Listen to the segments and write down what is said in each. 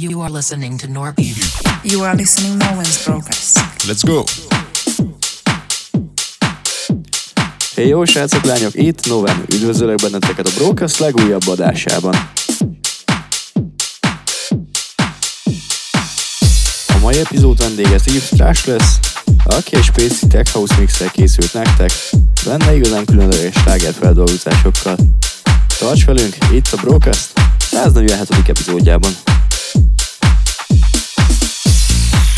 You are listening to Norby. You are listening Moments Broadcast. Let's go! Hey jó srácok, lányok, itt Novem. Üdvözöllek benneteket a Broadcast legújabb adásában. A mai epizód vendége Steve Trash lesz, aki egy Spacey Tech House mixel készült nektek, benne igazán különleges feldolgozásokkal. Tarts velünk itt a Broadcast 147. epizódjában.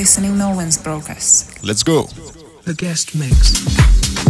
listening Nolwen's broadcast. Let's go. The guest mix.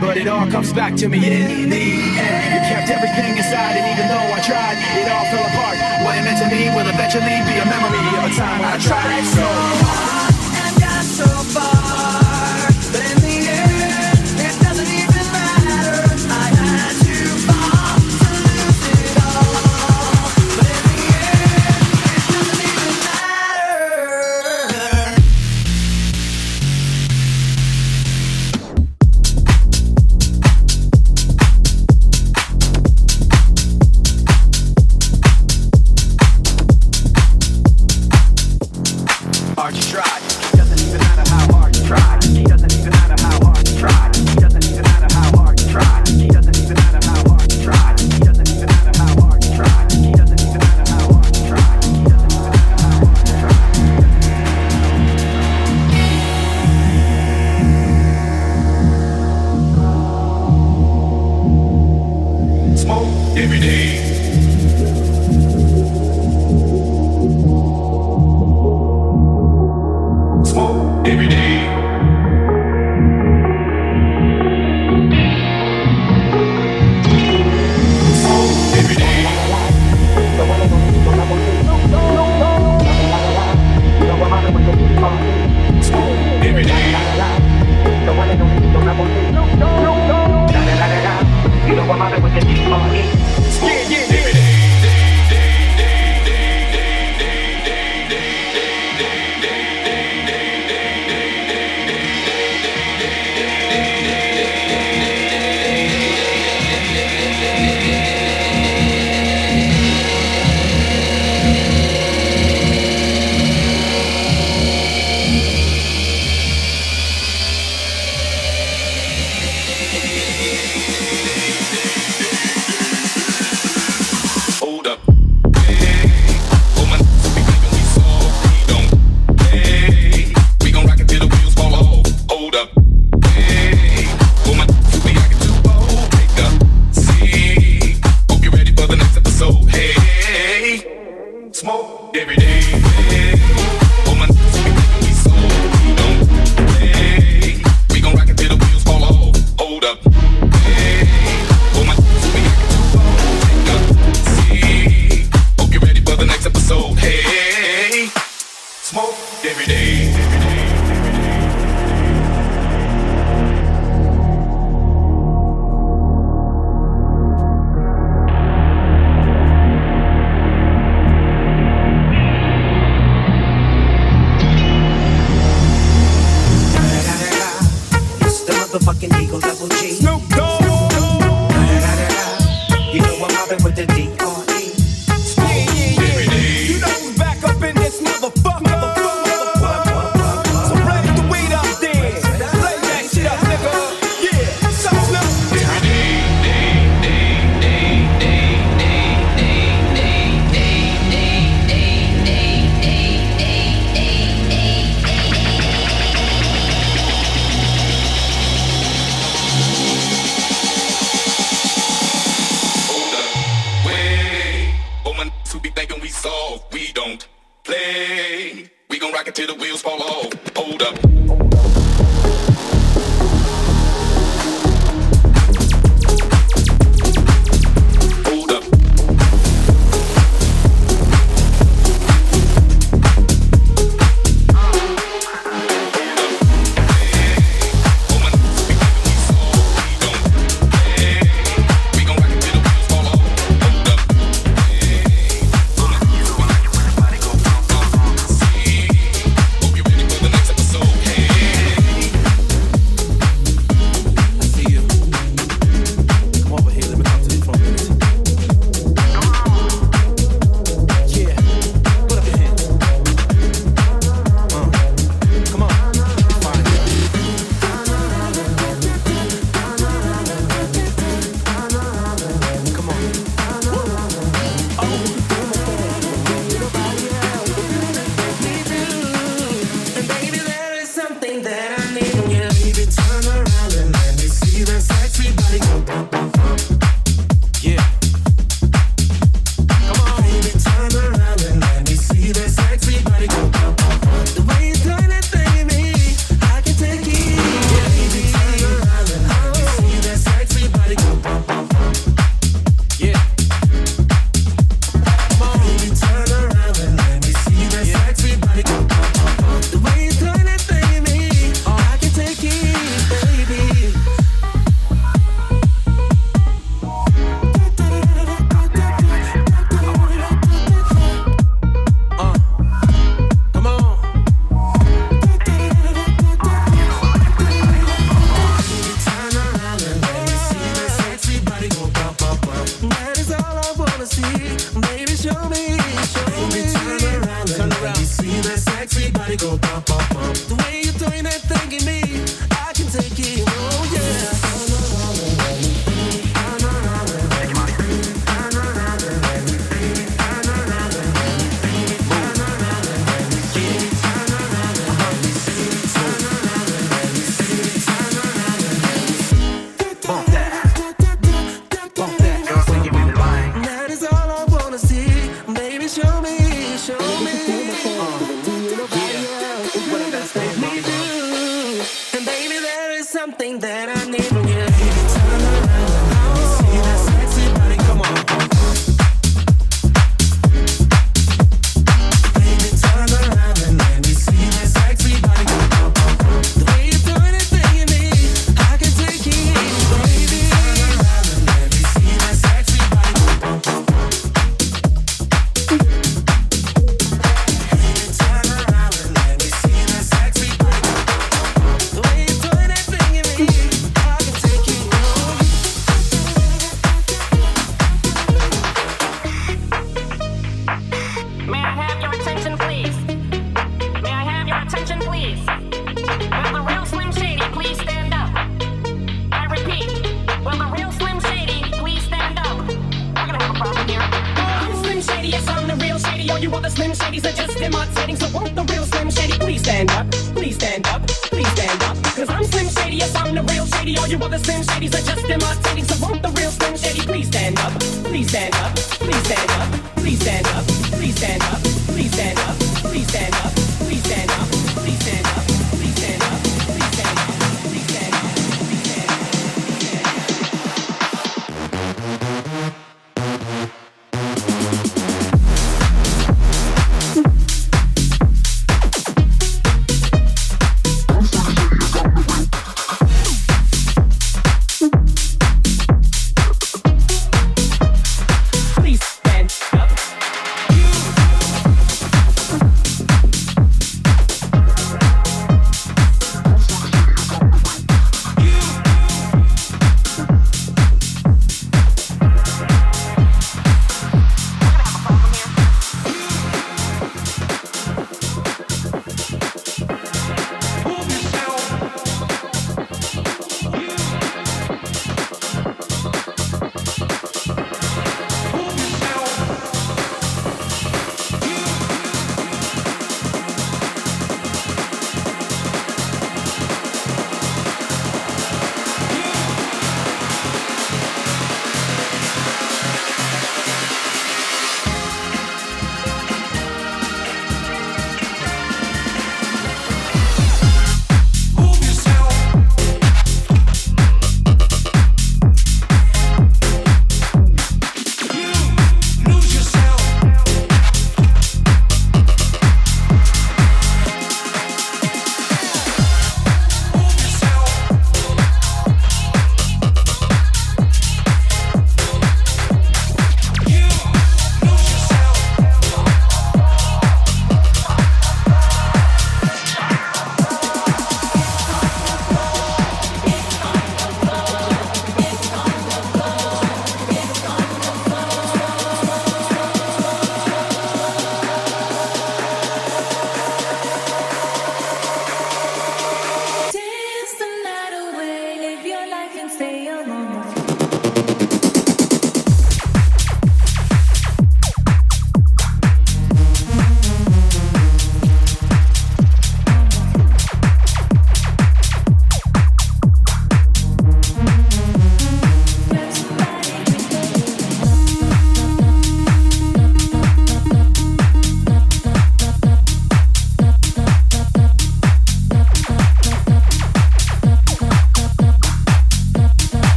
but it all comes back to me. in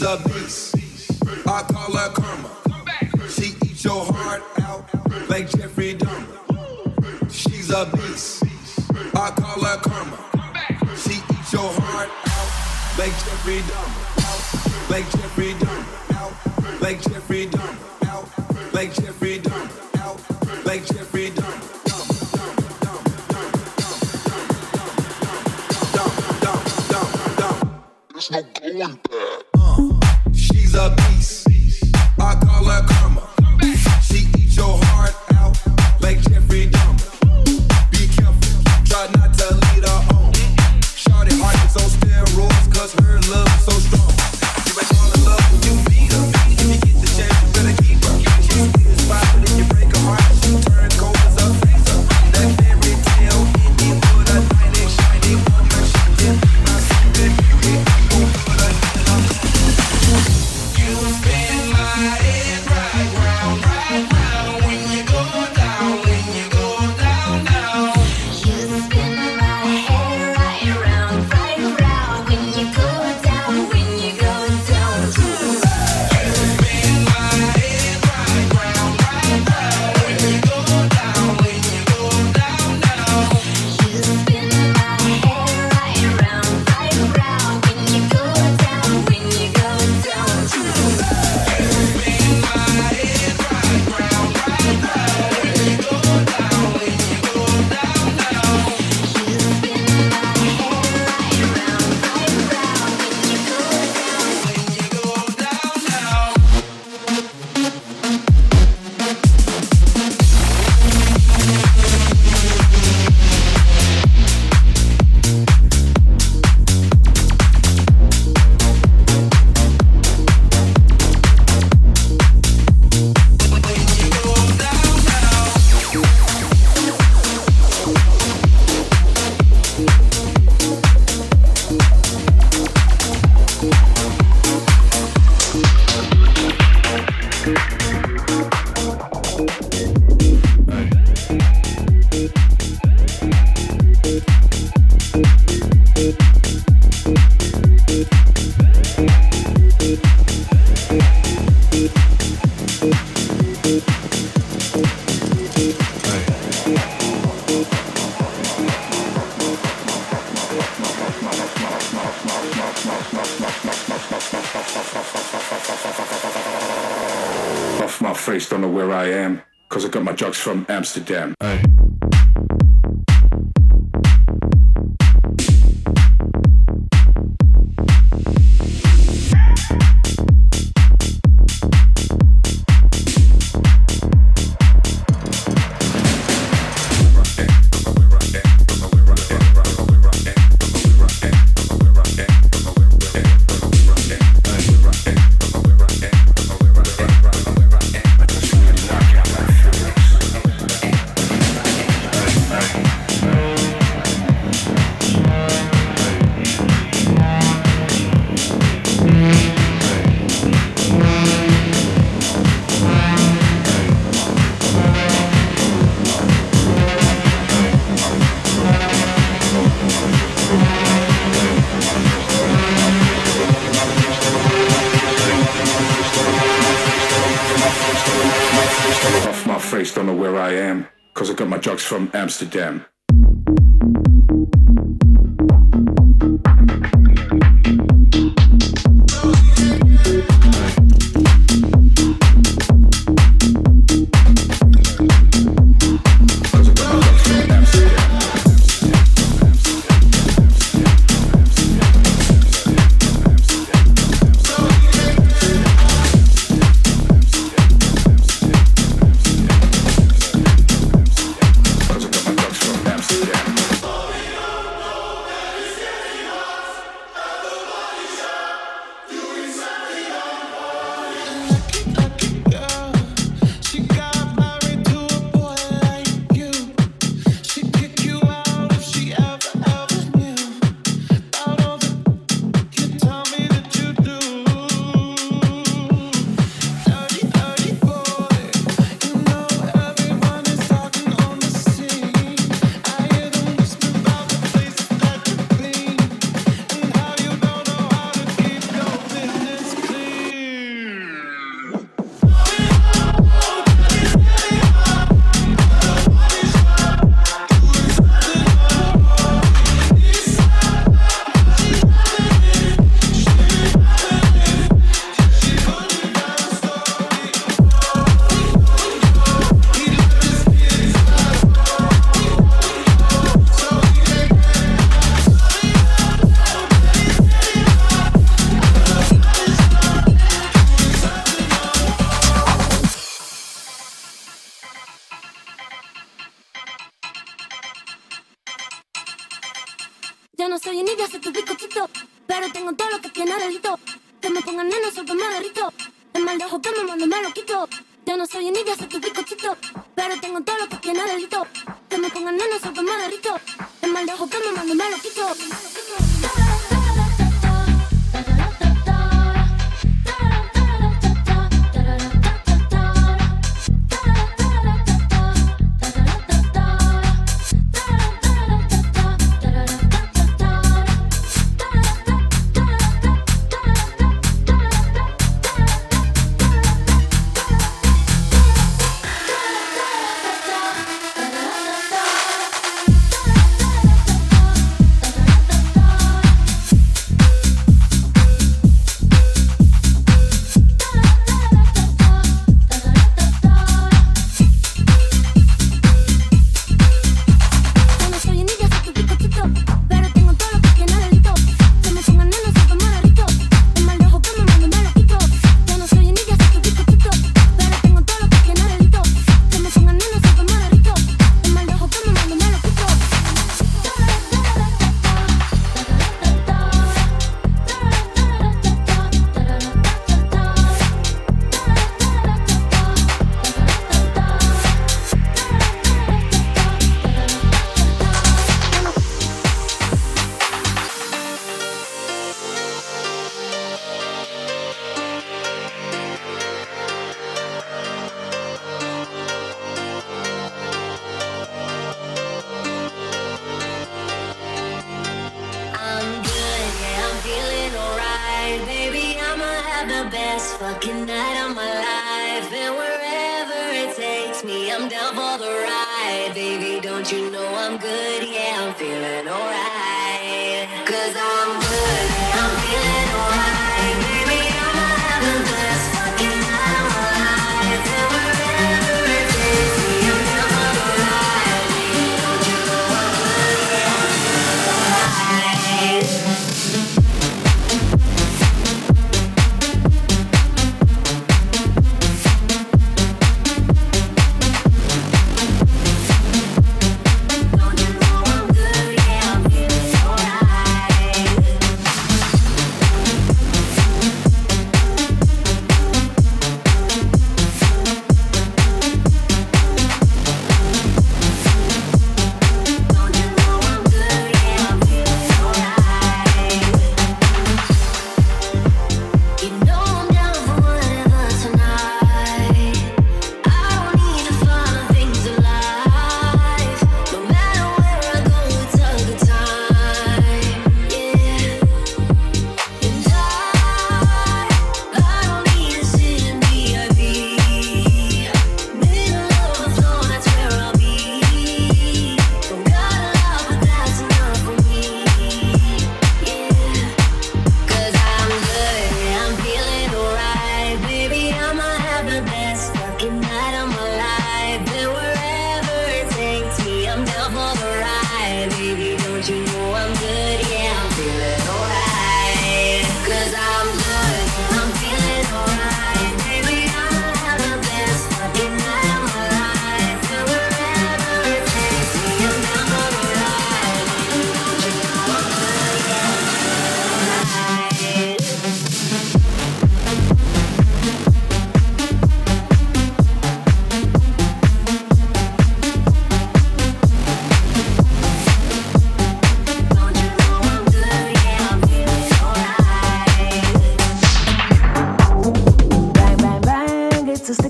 She's a beast. I call her karma. She eats your heart out like Jeffrey Dahmer. She's a beast. I call her karma. She eats your heart out like Jeffrey Dahmer. Like Jeffrey Dahmer. to them. Them. Soy. Pero tengo todo lo que tiene delito. Que me pongan nena, solo me derrito. El mal que me mando me lo quito.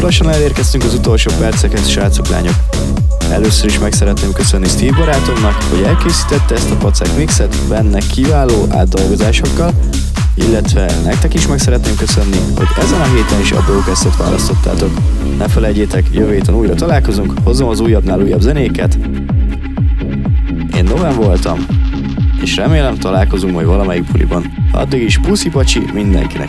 lassan elérkeztünk az utolsó percekhez, srácok, lányok. Először is meg szeretném köszönni Steve barátomnak, hogy elkészítette ezt a pacek mixet, benne kiváló átdolgozásokkal, illetve nektek is meg szeretném köszönni, hogy ezen a héten is a Brocastet választottátok. Ne felejtjétek, jövő héten újra találkozunk, hozom az újabbnál újabb zenéket. Én Noven voltam, és remélem találkozunk majd valamelyik buliban. Addig is puszi pacsi mindenkinek!